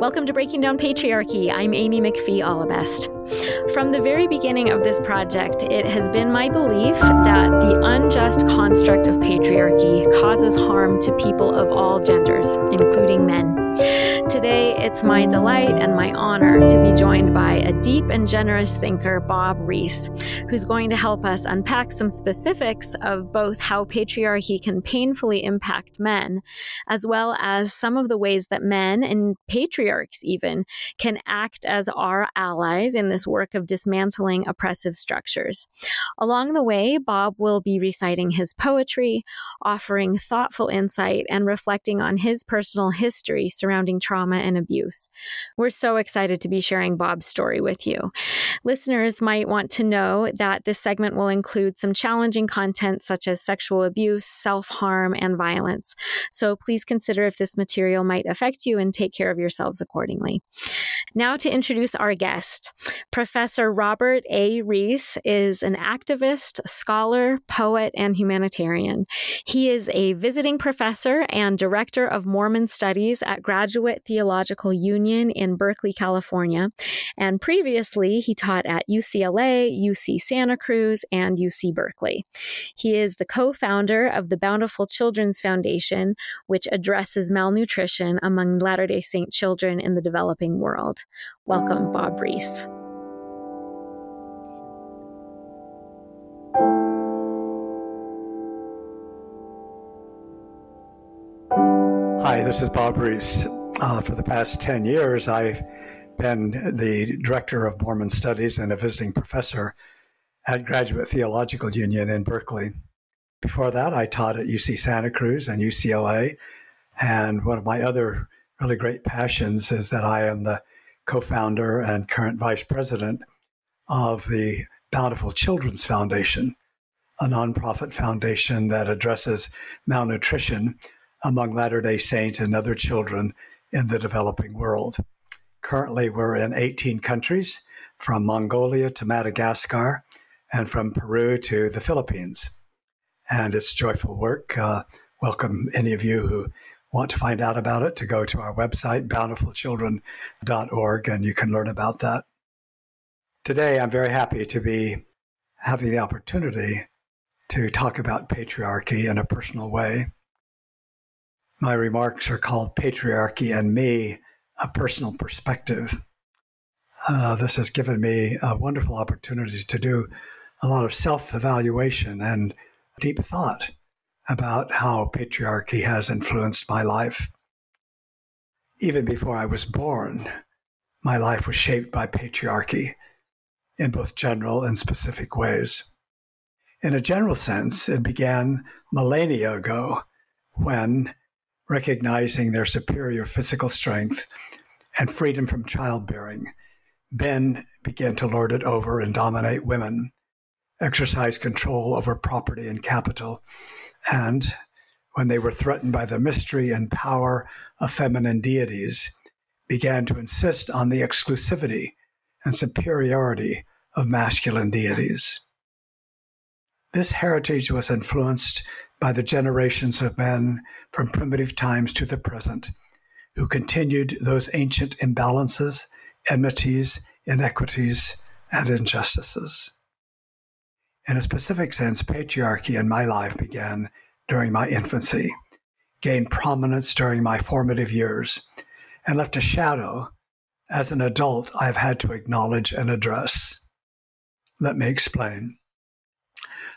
Welcome to Breaking Down Patriarchy. I'm Amy McPhee Allebest. From the very beginning of this project, it has been my belief that the unjust construct of patriarchy causes harm to people of all genders, including men. Today, it's my delight and my honor to be joined by a deep and generous thinker, Bob Rees, who's going to help us unpack some specifics of both how patriarchy can painfully impact men, as well as some of the ways that men and patriarchs even can act as our allies in this work of dismantling oppressive structures. Along the way, Bob will be reciting his poetry, offering thoughtful insight, and reflecting on his personal history surrounding trauma and abuse. We're so excited to be sharing Bob's story with you. Listeners might want to know that this segment will include some challenging content such as sexual abuse, self harm, and violence. So please consider if this material might affect you and take care of yourselves accordingly. Now, to introduce our guest. Professor Robert A. Rees is an activist, scholar, poet, and humanitarian. He is a visiting professor and director of Mormon studies at Graduate Theological Union in Berkeley, California. And previously, he taught at UCLA, UC Santa Cruz, and UC Berkeley. He is the co founder of the Bountiful Children's Foundation, which addresses malnutrition among Latter day Saint children in the developing world. Welcome, Bob Rees. Hi, this is Bob Rees. Uh, for the past 10 years, I've been the director of Mormon Studies and a visiting professor at Graduate Theological Union in Berkeley. Before that, I taught at UC Santa Cruz and UCLA. And one of my other really great passions is that I am the co founder and current vice president of the Bountiful Children's Foundation, a nonprofit foundation that addresses malnutrition among Latter day Saints and other children in the developing world. Currently, we're in 18 countries, from Mongolia to Madagascar, and from Peru to the Philippines. And it's joyful work. Uh, welcome any of you who want to find out about it to go to our website, bountifulchildren.org, and you can learn about that. Today, I'm very happy to be having the opportunity to talk about patriarchy in a personal way. My remarks are called Patriarchy and Me, a Personal Perspective. Uh, this has given me a wonderful opportunity to do a lot of self evaluation and deep thought about how patriarchy has influenced my life. Even before I was born, my life was shaped by patriarchy in both general and specific ways. In a general sense, it began millennia ago when recognizing their superior physical strength and freedom from childbearing, men began to lord it over and dominate women, exercise control over property and capital, and when they were threatened by the mystery and power of feminine deities, began to insist on the exclusivity and superiority of masculine deities. This heritage was influenced by the generations of men from primitive times to the present, who continued those ancient imbalances, enmities, inequities, and injustices. In a specific sense, patriarchy in my life began during my infancy, gained prominence during my formative years, and left a shadow as an adult I've had to acknowledge and address. Let me explain.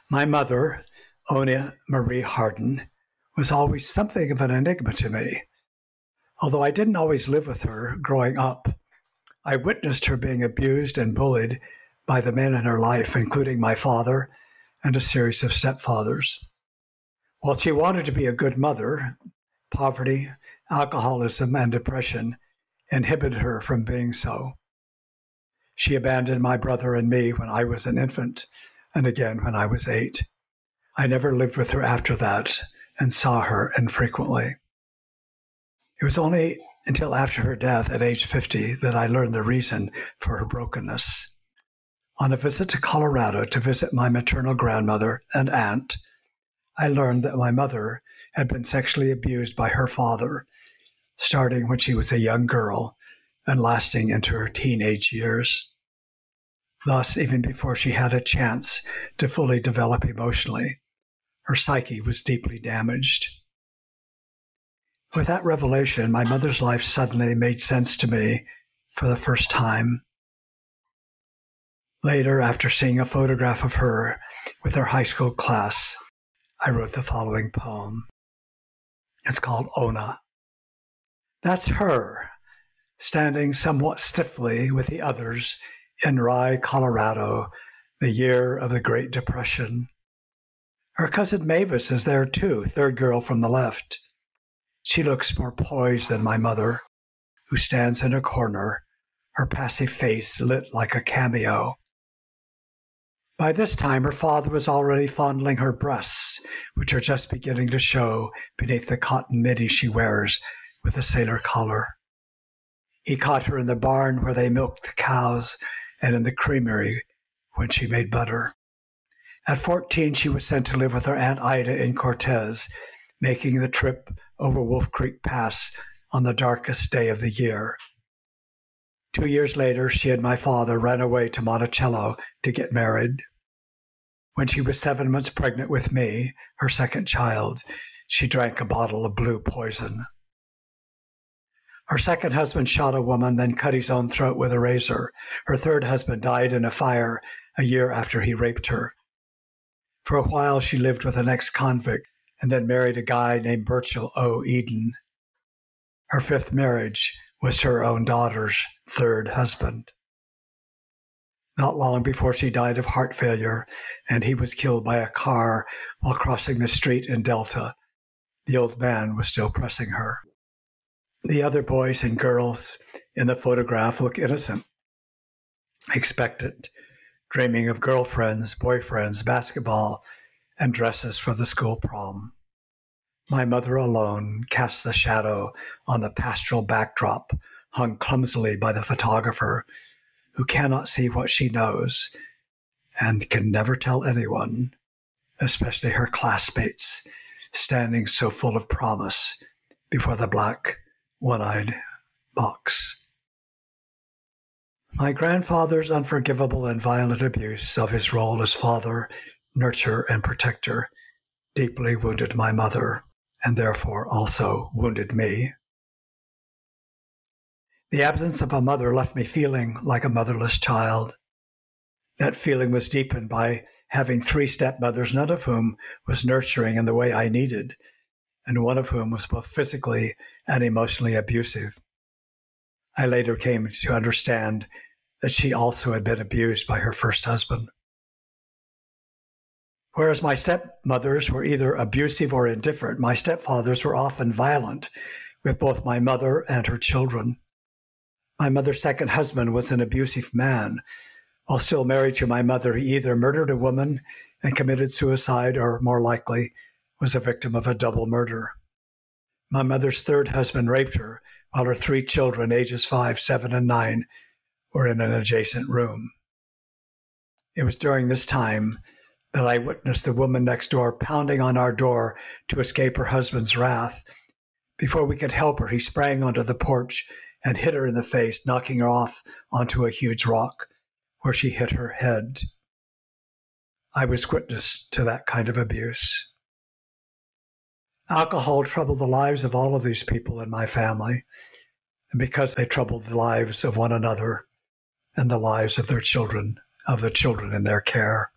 My mother, Onia Marie Harden, was always something of an enigma to me. Although I didn't always live with her growing up, I witnessed her being abused and bullied by the men in her life, including my father and a series of stepfathers. While she wanted to be a good mother, poverty, alcoholism, and depression inhibited her from being so. She abandoned my brother and me when I was an infant, and again when I was eight. I never lived with her after that and saw her infrequently. It was only until after her death at age 50 that I learned the reason for her brokenness. On a visit to Colorado to visit my maternal grandmother and aunt, I learned that my mother had been sexually abused by her father, starting when she was a young girl and lasting into her teenage years. Thus, even before she had a chance to fully develop emotionally, her psyche was deeply damaged. With that revelation, my mother's life suddenly made sense to me for the first time. Later, after seeing a photograph of her with her high school class, I wrote the following poem. It's called Ona. That's her, standing somewhat stiffly with the others in Rye, Colorado, the year of the Great Depression. Her cousin Mavis is there too, third girl from the left. She looks more poised than my mother, who stands in a corner, her passive face lit like a cameo. By this time, her father was already fondling her breasts, which are just beginning to show beneath the cotton midi she wears with a sailor collar. He caught her in the barn where they milked the cows and in the creamery when she made butter. At 14, she was sent to live with her Aunt Ida in Cortez, making the trip over Wolf Creek Pass on the darkest day of the year. Two years later, she and my father ran away to Monticello to get married. When she was seven months pregnant with me, her second child, she drank a bottle of blue poison. Her second husband shot a woman, then cut his own throat with a razor. Her third husband died in a fire a year after he raped her. For a while, she lived with an ex convict and then married a guy named Burchell O. Eden. Her fifth marriage was her own daughter's third husband. Not long before she died of heart failure, and he was killed by a car while crossing the street in Delta, the old man was still pressing her. The other boys and girls in the photograph look innocent, expectant, dreaming of girlfriends, boyfriends, basketball, and dresses for the school prom. My mother alone casts a shadow on the pastoral backdrop hung clumsily by the photographer who cannot see what she knows and can never tell anyone, especially her classmates, standing so full of promise before the black one eyed box. My grandfather's unforgivable and violent abuse of his role as father, nurturer, and protector deeply wounded my mother and therefore also wounded me. The absence of a mother left me feeling like a motherless child. That feeling was deepened by having three stepmothers, none of whom was nurturing in the way I needed, and one of whom was both physically and emotionally abusive. I later came to understand that she also had been abused by her first husband. Whereas my stepmothers were either abusive or indifferent, my stepfathers were often violent with both my mother and her children. My mother's second husband was an abusive man. While still married to my mother, he either murdered a woman and committed suicide, or more likely, was a victim of a double murder. My mother's third husband raped her while her three children, ages five, seven, and nine, were in an adjacent room. It was during this time that I witnessed the woman next door pounding on our door to escape her husband's wrath. Before we could help her, he sprang onto the porch and hit her in the face, knocking her off onto a huge rock where she hit her head. I was witness to that kind of abuse. Alcohol troubled the lives of all of these people in my family. And because they troubled the lives of one another and the lives of their children, of the children in their care.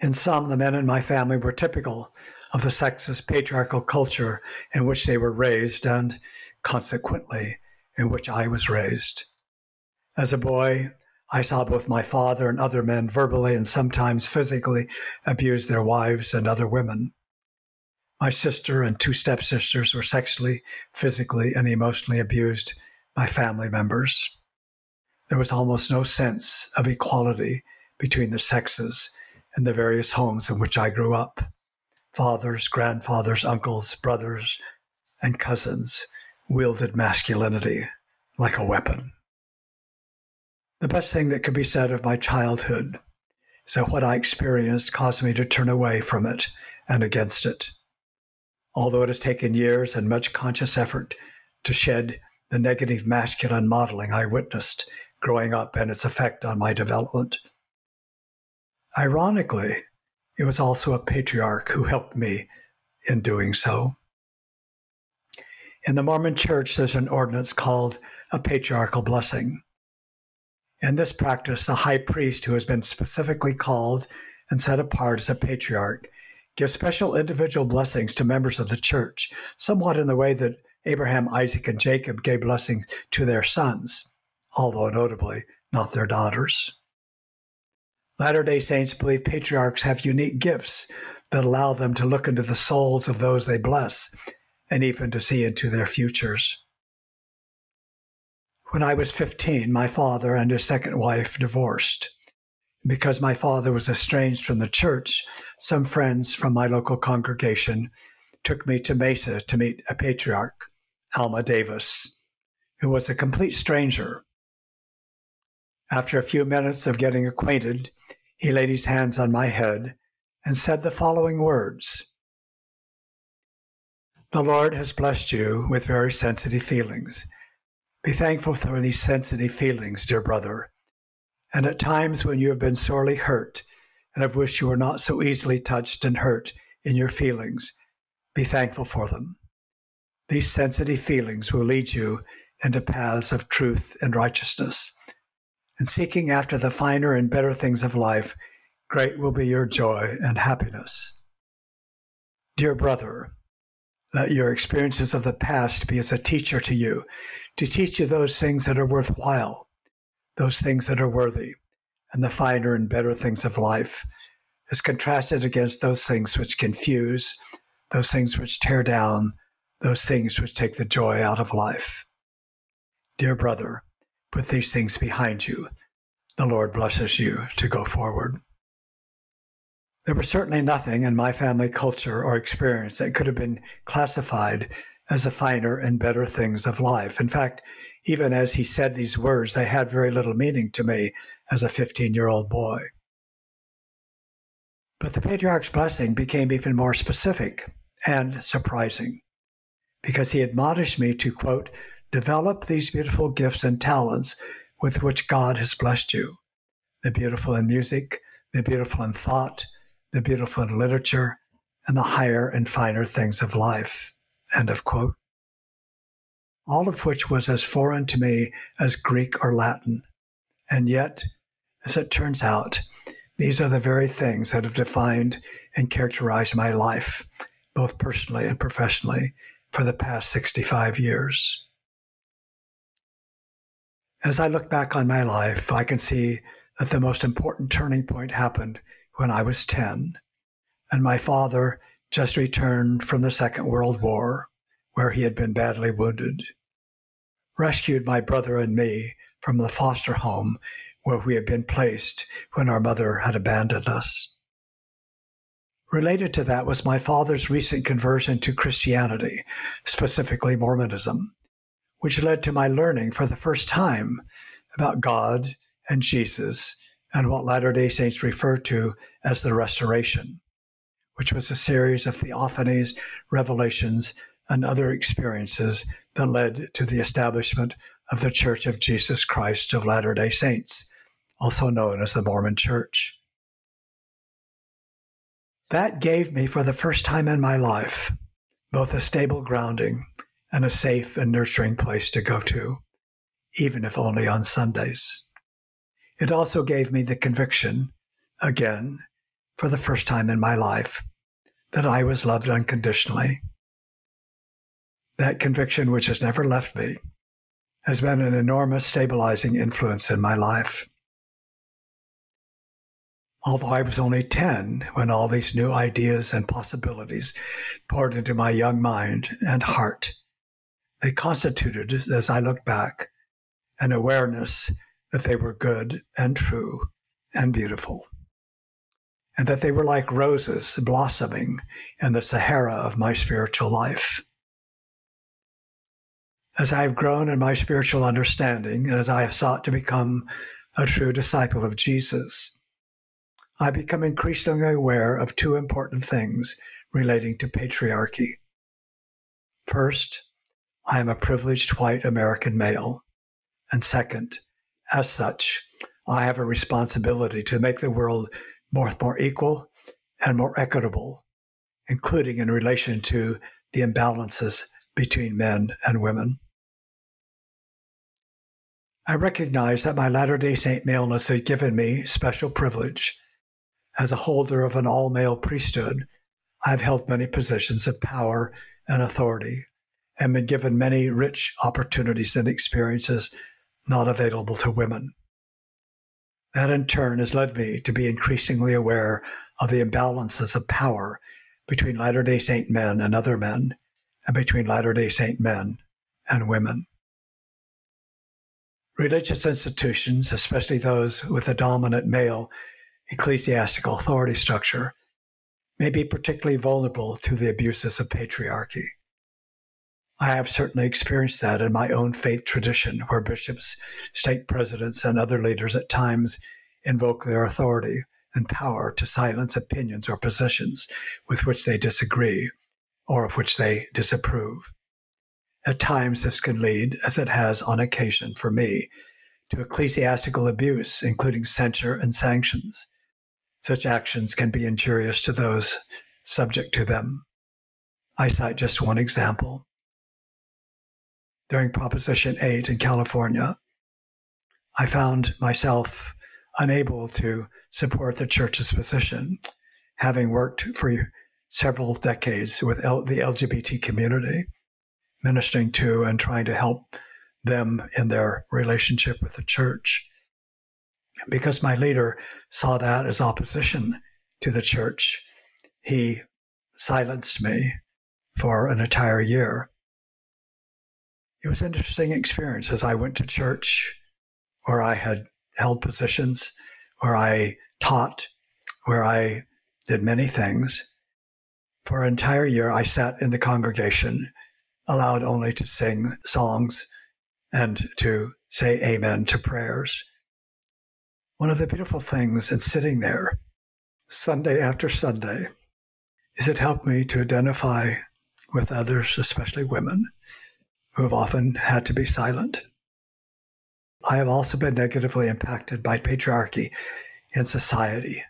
In some, the men in my family were typical of the sexist patriarchal culture in which they were raised and, consequently, in which I was raised. As a boy, I saw both my father and other men verbally and sometimes physically abuse their wives and other women. My sister and two stepsisters were sexually, physically, and emotionally abused by family members. There was almost no sense of equality between the sexes in the various homes in which I grew up. Fathers, grandfathers, uncles, brothers, and cousins wielded masculinity like a weapon. The best thing that could be said of my childhood is that what I experienced caused me to turn away from it and against it. Although it has taken years and much conscious effort to shed the negative masculine modeling I witnessed growing up and its effect on my development. Ironically, it was also a patriarch who helped me in doing so. In the Mormon church, there's an ordinance called a patriarchal blessing. In this practice, a high priest who has been specifically called and set apart as a patriarch gives special individual blessings to members of the church, somewhat in the way that Abraham, Isaac, and Jacob gave blessings to their sons, although notably not their daughters. Latter day Saints believe patriarchs have unique gifts that allow them to look into the souls of those they bless and even to see into their futures. When I was 15, my father and his second wife divorced. Because my father was estranged from the church, some friends from my local congregation took me to Mesa to meet a patriarch, Alma Davis, who was a complete stranger. After a few minutes of getting acquainted, he laid his hands on my head and said the following words The Lord has blessed you with very sensitive feelings. Be thankful for these sensitive feelings, dear brother. And at times when you have been sorely hurt and have wished you were not so easily touched and hurt in your feelings, be thankful for them. These sensitive feelings will lead you into paths of truth and righteousness. And seeking after the finer and better things of life, great will be your joy and happiness. Dear brother, let your experiences of the past be as a teacher to you, to teach you those things that are worthwhile, those things that are worthy, and the finer and better things of life, is contrasted against those things which confuse, those things which tear down, those things which take the joy out of life. Dear brother, put these things behind you. The Lord blesses you to go forward. There was certainly nothing in my family culture or experience that could have been classified as the finer and better things of life. In fact, even as he said these words, they had very little meaning to me as a 15 year old boy. But the patriarch's blessing became even more specific and surprising because he admonished me to, quote, develop these beautiful gifts and talents with which God has blessed you the beautiful in music, the beautiful in thought, the beautiful in literature, and the higher and finer things of life. End of quote. All of which was as foreign to me as Greek or Latin. And yet, as it turns out, these are the very things that have defined and characterized my life, both personally and professionally, for the past 65 years. As I look back on my life, I can see that the most important turning point happened when I was 10, and my father just returned from the Second World War, where he had been badly wounded, rescued my brother and me from the foster home where we had been placed when our mother had abandoned us. Related to that was my father's recent conversion to Christianity, specifically Mormonism, which led to my learning for the first time about God and Jesus and what Latter day Saints refer to as the Restoration, which was a series of theophanies, revelations, and other experiences that led to the establishment of the Church of Jesus Christ of Latter day Saints, also known as the Mormon Church. That gave me, for the first time in my life, both a stable grounding and a safe and nurturing place to go to, even if only on Sundays. It also gave me the conviction, again, for the first time in my life, that I was loved unconditionally. That conviction, which has never left me, has been an enormous stabilizing influence in my life although I was only 10 when all these new ideas and possibilities poured into my young mind and heart. They constituted, as I look back, an awareness that they were good and true and beautiful, and that they were like roses blossoming in the Sahara of my spiritual life. As I have grown in my spiritual understanding and as I have sought to become a true disciple of Jesus, I become increasingly aware of two important things relating to patriarchy First, I am a privileged white American male. And second, as such, I have a responsibility to make the world both more equal and more equitable, including in relation to the imbalances between men and women. I recognize that my Latter day Saint maleness has given me special privilege. As a holder of an all male priesthood, I've held many positions of power and authority and been given many rich opportunities and experiences not available to women. That in turn has led me to be increasingly aware of the imbalances of power between Latter day Saint men and other men, and between Latter day Saint men and women. Religious institutions, especially those with a dominant male ecclesiastical authority structure, may be particularly vulnerable to the abuses of patriarchy. I have certainly experienced that in my own faith tradition, where bishops, stake presidents, and other leaders at times invoke their authority and power to silence opinions or positions with which they disagree or of which they disapprove. At times, this can lead, as it has on occasion for me, to ecclesiastical abuse, including censure and sanctions. Such actions can be injurious to those subject to them. I cite just one example during Proposition 8 in California, I found myself unable to support the church's position, having worked for several decades with L- the LGBT community, ministering to and trying to help them in their relationship with the church. Because my leader saw that as opposition to the church, he silenced me for an entire year it was an interesting experience as I went to church where I had held positions, where I taught, where I did many things. For an entire year, I sat in the congregation, allowed only to sing songs and to say amen to prayers. One of the beautiful things in sitting there, Sunday after Sunday, is it helped me to identify with others, especially women, who have often had to be silent. I have also been negatively impacted by patriarchy in society.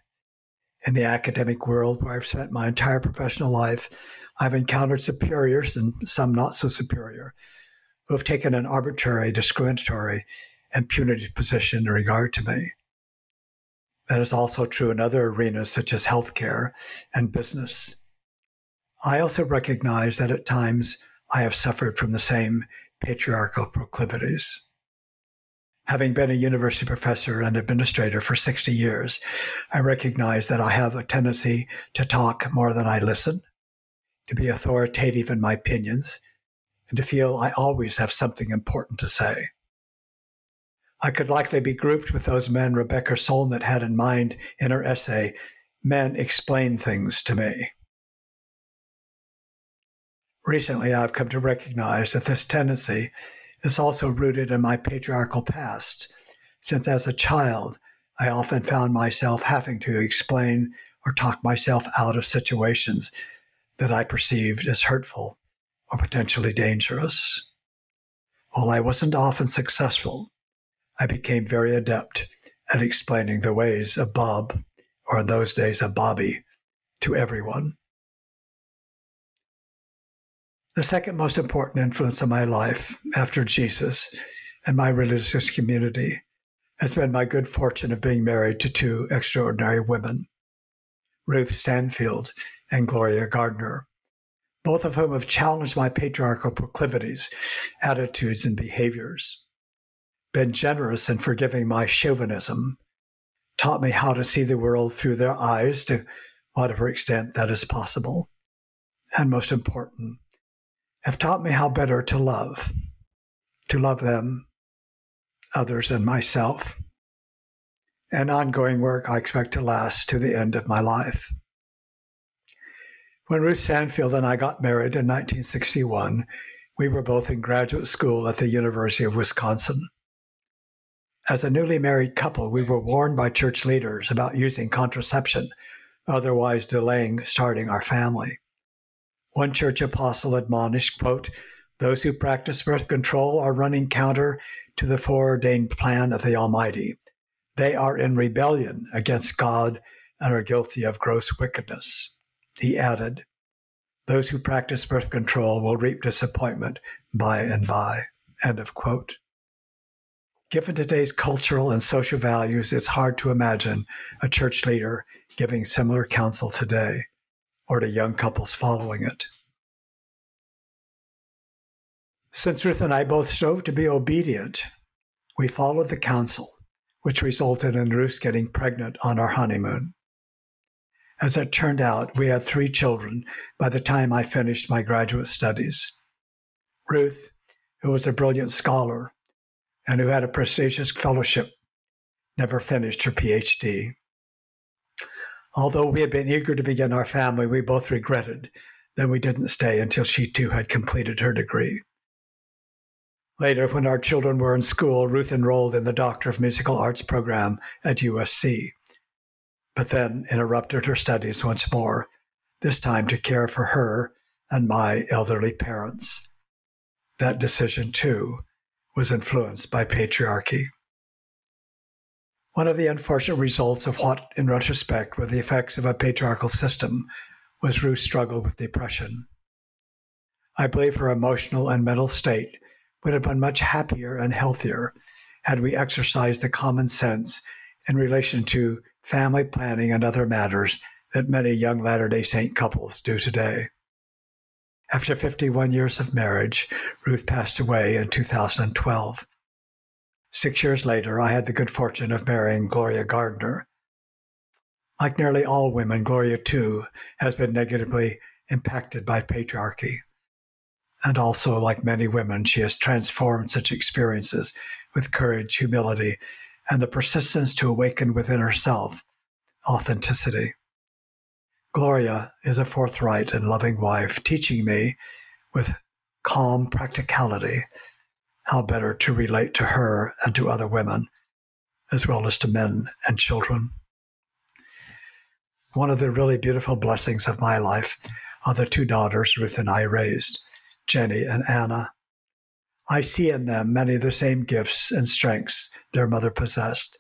In the academic world, where I've spent my entire professional life, I've encountered superiors and some not so superior who have taken an arbitrary, discriminatory, and punitive position in regard to me. That is also true in other arenas such as healthcare and business. I also recognize that at times I have suffered from the same patriarchal proclivities. Having been a university professor and administrator for 60 years, I recognize that I have a tendency to talk more than I listen, to be authoritative in my opinions, and to feel I always have something important to say. I could likely be grouped with those men Rebecca Solnit had in mind in her essay, Men Explain Things to Me. Recently, I've come to recognize that this tendency is also rooted in my patriarchal past, since as a child, I often found myself having to explain or talk myself out of situations that I perceived as hurtful or potentially dangerous. While I wasn't often successful, I became very adept at explaining the ways of Bob, or in those days of Bobby, to everyone. The second most important influence of my life after Jesus and my religious community has been my good fortune of being married to two extraordinary women, Ruth Stanfield and Gloria Gardner, both of whom have challenged my patriarchal proclivities, attitudes, and behaviors, been generous in forgiving my chauvinism, taught me how to see the world through their eyes to whatever extent that is possible, and most important, have taught me how better to love, to love them, others, and myself. An ongoing work I expect to last to the end of my life. When Ruth Stanfield and I got married in 1961, we were both in graduate school at the University of Wisconsin. As a newly married couple, we were warned by church leaders about using contraception, otherwise delaying starting our family. One church apostle admonished, quote, those who practice birth control are running counter to the foreordained plan of the Almighty. They are in rebellion against God and are guilty of gross wickedness. He added, Those who practice birth control will reap disappointment by and by. End of quote. Given today's cultural and social values, it's hard to imagine a church leader giving similar counsel today or to young couples following it. Since Ruth and I both strove to be obedient, we followed the counsel, which resulted in Ruth getting pregnant on our honeymoon. As it turned out, we had three children by the time I finished my graduate studies. Ruth, who was a brilliant scholar and who had a prestigious fellowship, never finished her PhD. Although we had been eager to begin our family, we both regretted that we didn't stay until she too had completed her degree. Later, when our children were in school, Ruth enrolled in the Doctor of Musical Arts program at USC, but then interrupted her studies once more, this time to care for her and my elderly parents. That decision, too, was influenced by patriarchy. One of the unfortunate results of what, in retrospect, were the effects of a patriarchal system was Ruth's struggle with depression. I believe her emotional and mental state would have been much happier and healthier had we exercised the common sense in relation to family planning and other matters that many young Latter day Saint couples do today. After 51 years of marriage, Ruth passed away in 2012. Six years later, I had the good fortune of marrying Gloria Gardner. Like nearly all women, Gloria too has been negatively impacted by patriarchy. And also, like many women, she has transformed such experiences with courage, humility, and the persistence to awaken within herself authenticity. Gloria is a forthright and loving wife, teaching me with calm practicality how better to relate to her and to other women, as well as to men and children. One of the really beautiful blessings of my life are the two daughters Ruth and I raised. Jenny, and Anna. I see in them many of the same gifts and strengths their mother possessed.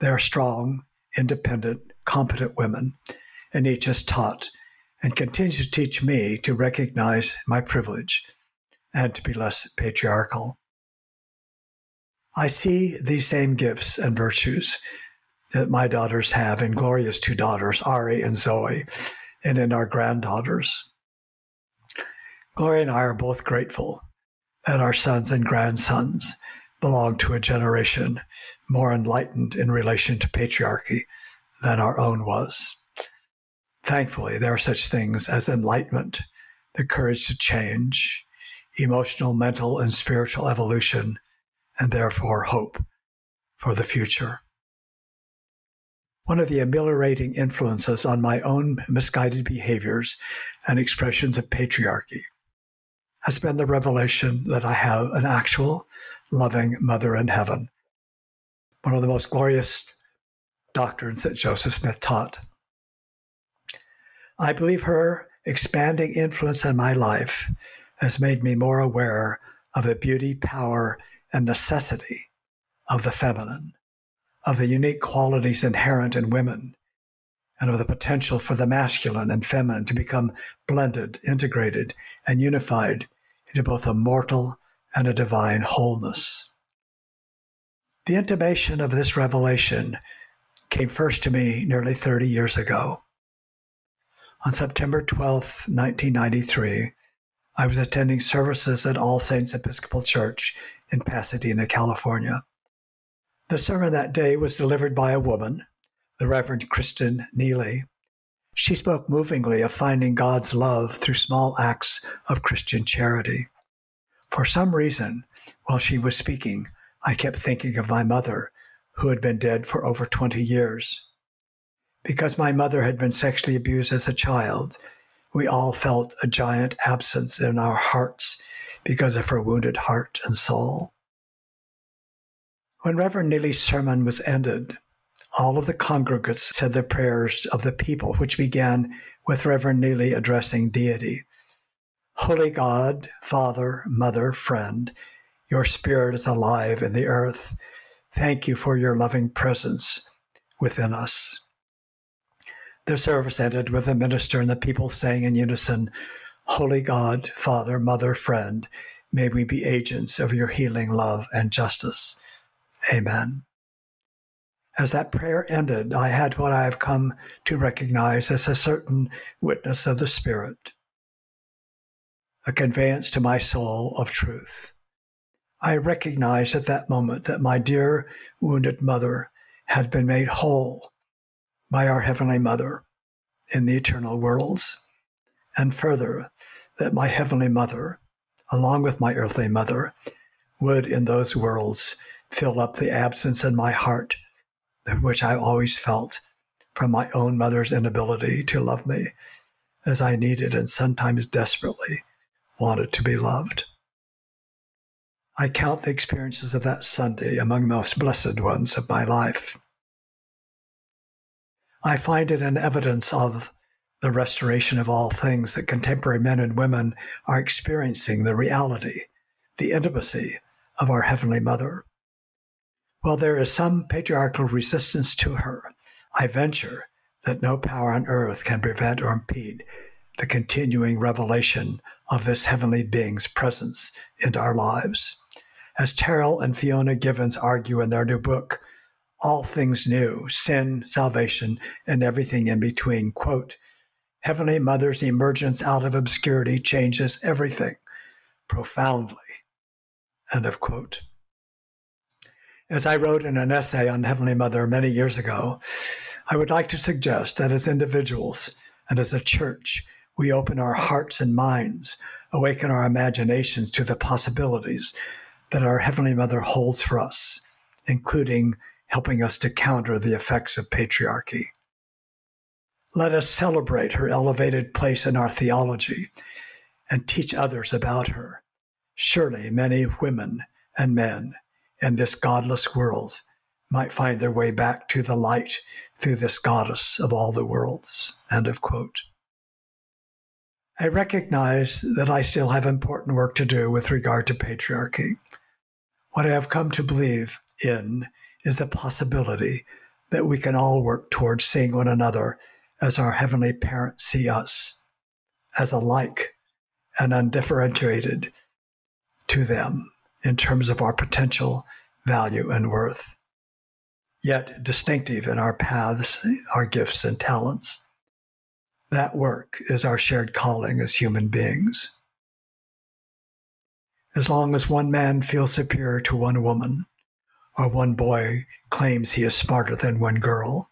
They are strong, independent, competent women, and each has taught and continues to teach me to recognize my privilege and to be less patriarchal. I see these same gifts and virtues that my daughters have in Gloria's two daughters, Ari and Zoe, and in our granddaughters. Gloria and I are both grateful that our sons and grandsons belong to a generation more enlightened in relation to patriarchy than our own was. Thankfully, there are such things as enlightenment, the courage to change, emotional, mental, and spiritual evolution, and therefore hope for the future. One of the ameliorating influences on my own misguided behaviors and expressions of patriarchy has been the revelation that I have an actual loving mother in heaven. One of the most glorious doctrines that Joseph Smith taught. I believe her expanding influence in my life has made me more aware of the beauty, power, and necessity of the feminine, of the unique qualities inherent in women, and of the potential for the masculine and feminine to become blended, integrated, and unified into both a mortal and a divine wholeness. The intimation of this revelation came first to me nearly 30 years ago. On September 12, 1993, I was attending services at All Saints Episcopal Church in Pasadena, California. The sermon that day was delivered by a woman, the Reverend Kristen Neely. She spoke movingly of finding God's love through small acts of Christian charity. For some reason, while she was speaking, I kept thinking of my mother, who had been dead for over 20 years. Because my mother had been sexually abused as a child, we all felt a giant absence in our hearts because of her wounded heart and soul. When Reverend Neely's sermon was ended, all of the congregants said the prayers of the people, which began with Reverend Neely addressing deity. Holy God, Father, Mother, Friend, your Spirit is alive in the earth. Thank you for your loving presence within us. The service ended with the minister and the people saying in unison, Holy God, Father, Mother, Friend, may we be agents of your healing love and justice. Amen. As that prayer ended, I had what I have come to recognize as a certain witness of the Spirit, a conveyance to my soul of truth. I recognized at that moment that my dear wounded mother had been made whole by our Heavenly Mother in the eternal worlds, and further, that my Heavenly Mother, along with my earthly mother, would in those worlds fill up the absence in my heart which I always felt from my own mother's inability to love me as I needed and sometimes desperately wanted to be loved. I count the experiences of that Sunday among the most blessed ones of my life. I find it an evidence of the restoration of all things that contemporary men and women are experiencing the reality, the intimacy of our Heavenly Mother. While there is some patriarchal resistance to her, I venture that no power on earth can prevent or impede the continuing revelation of this heavenly being's presence in our lives. As Terryl and Fiona Givens argue in their new book, All Things New Sin, Salvation, and Everything in Between, quote, Heavenly Mother's emergence out of obscurity changes everything profoundly. End of quote. As I wrote in an essay on Heavenly Mother many years ago, I would like to suggest that as individuals and as a church, we open our hearts and minds, awaken our imaginations to the possibilities that our Heavenly Mother holds for us, including helping us to counter the effects of patriarchy. Let us celebrate her elevated place in our theology and teach others about her. Surely many women and men and this godless world might find their way back to the light through this goddess of all the worlds. End of quote. I recognize that I still have important work to do with regard to patriarchy. What I have come to believe in is the possibility that we can all work towards seeing one another as our Heavenly Parents see us, as alike and undifferentiated to them in terms of our potential, value, and worth, yet distinctive in our paths, our gifts, and talents. That work is our shared calling as human beings. As long as one man feels superior to one woman, or one boy claims he is smarter than one girl,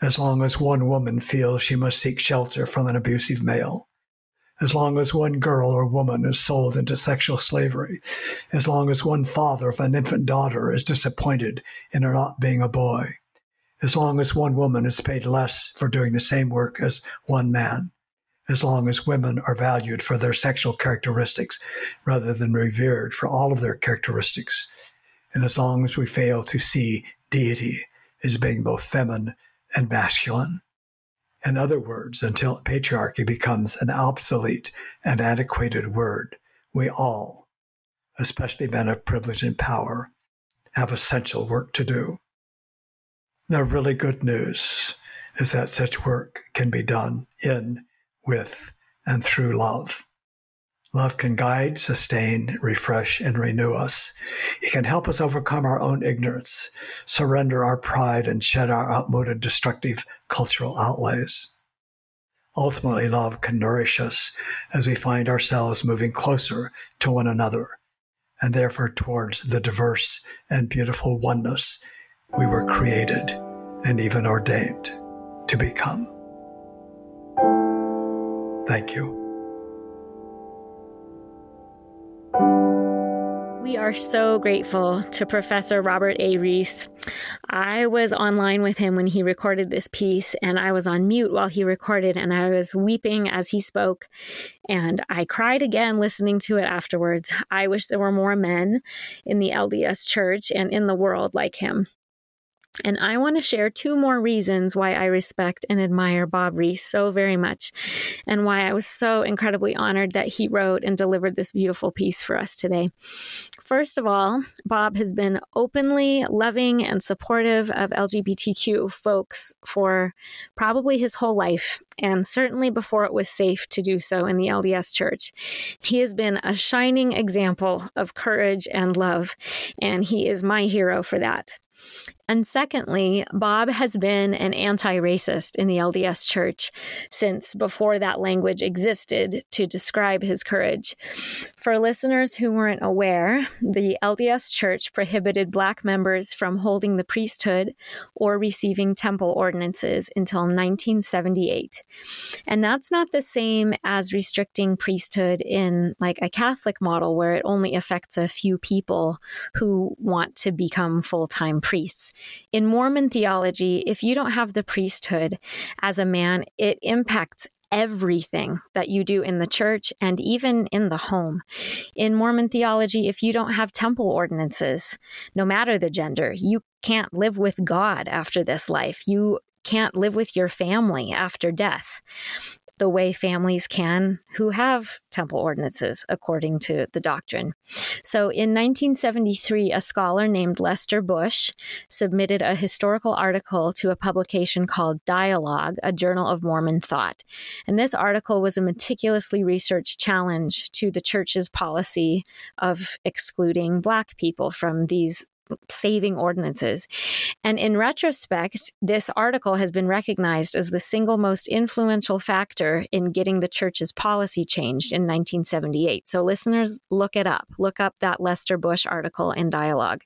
as long as one woman feels she must seek shelter from an abusive male, as long as one girl or woman is sold into sexual slavery, as long as one father of an infant daughter is disappointed in her not being a boy, as long as one woman is paid less for doing the same work as one man, as long as women are valued for their sexual characteristics rather than revered for all of their characteristics, and as long as we fail to see deity as being both feminine and masculine, in other words, until patriarchy becomes an obsolete and antiquated word, we all, especially men of privilege and power, have essential work to do. The really good news is that such work can be done in, with, and through love. Love can guide, sustain, refresh, and renew us. It can help us overcome our own ignorance, surrender our pride, and shed our outmoded destructive cultural outlays. Ultimately, love can nourish us as we find ourselves moving closer to one another and therefore towards the diverse and beautiful oneness we were created and even ordained to become. Thank you. We are so grateful to Professor Robert A. Rees. I was online with him when he recorded this piece, and I was on mute while he recorded, and I was weeping as he spoke. And I cried again listening to it afterwards. I wish there were more men in the LDS church and in the world like him. And I want to share two more reasons why I respect and admire Bob Rees so very much, and why I was so incredibly honored that he wrote and delivered this beautiful piece for us today. First of all, Bob has been openly loving and supportive of LGBTQ folks for probably his whole life, and certainly before it was safe to do so in the LDS Church. He has been a shining example of courage and love, and he is my hero for that. And secondly, Bob has been an anti racist in the LDS Church since before that language existed to describe his courage. For listeners who weren't aware, the LDS Church prohibited Black members from holding the priesthood or receiving temple ordinances until 1978. And that's not the same as restricting priesthood in like a Catholic model where it only affects a few people who want to become full time priests. In Mormon theology, if you don't have the priesthood as a man, it impacts everything that you do in the church and even in the home. In Mormon theology, if you don't have temple ordinances, no matter the gender, you can't live with God after this life. You can't live with your family after death the way families can who have temple ordinances, according to the doctrine. So in 1973, a scholar named Lester Bush submitted a historical article to a publication called Dialogue, a journal of Mormon thought. And this article was a meticulously researched challenge to the church's policy of excluding Black people from these saving ordinances. And in retrospect, this article has been recognized as the single most influential factor in getting the church's policy changed in 1978. So, listeners, look it up. Look up that Lester Bush article in Dialogue.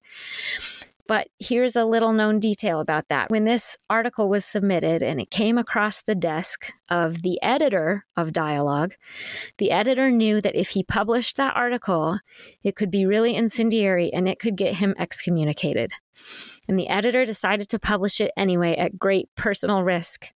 But here's a little known detail about that. When this article was submitted and it came across the desk of the editor of Dialogue, the editor knew that if he published that article, it could be really incendiary and it could get him excommunicated. And the editor decided to publish it anyway at great personal risk.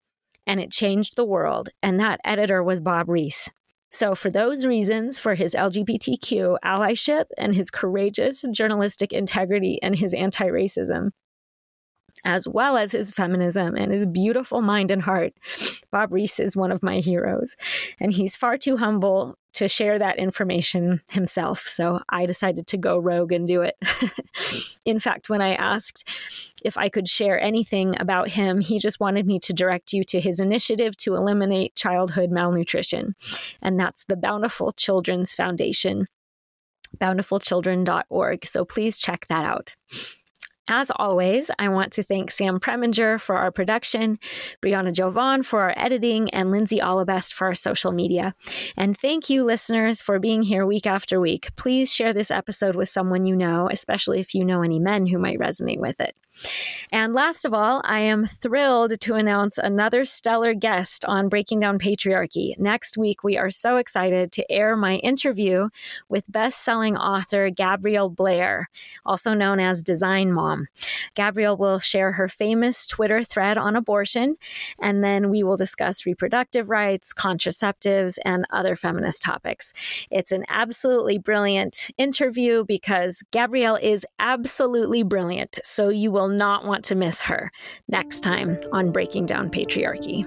And it changed the world. And that editor was Bob Rees. So, for those reasons, for his LGBTQ allyship and his courageous journalistic integrity and his anti racism, as well as his feminism and his beautiful mind and heart, Bob Rees is one of my heroes. And he's far too humble to share that information himself. So I decided to go rogue and do it. In fact, when I asked if I could share anything about him, he just wanted me to direct you to his initiative to eliminate childhood malnutrition. And that's the Bountiful Children's Foundation, bountifulchildren.org. So please check that out. As always, I want to thank Sam Preminger for our production, Brianna Jovan for our editing, and Lindsay Allabest for our social media. And thank you, listeners, for being here week after week. Please share this episode with someone you know, especially if you know any men who might resonate with it. And last of all, I am thrilled to announce another stellar guest on Breaking Down Patriarchy. Next week, we are so excited to air my interview with best selling author Gabrielle Blair, also known as Design Mom. Gabrielle will share her famous Twitter thread on abortion, and then we will discuss reproductive rights, contraceptives, and other feminist topics. It's an absolutely brilliant interview because Gabrielle is absolutely brilliant. So you will will not want to miss her next time on Breaking Down Patriarchy.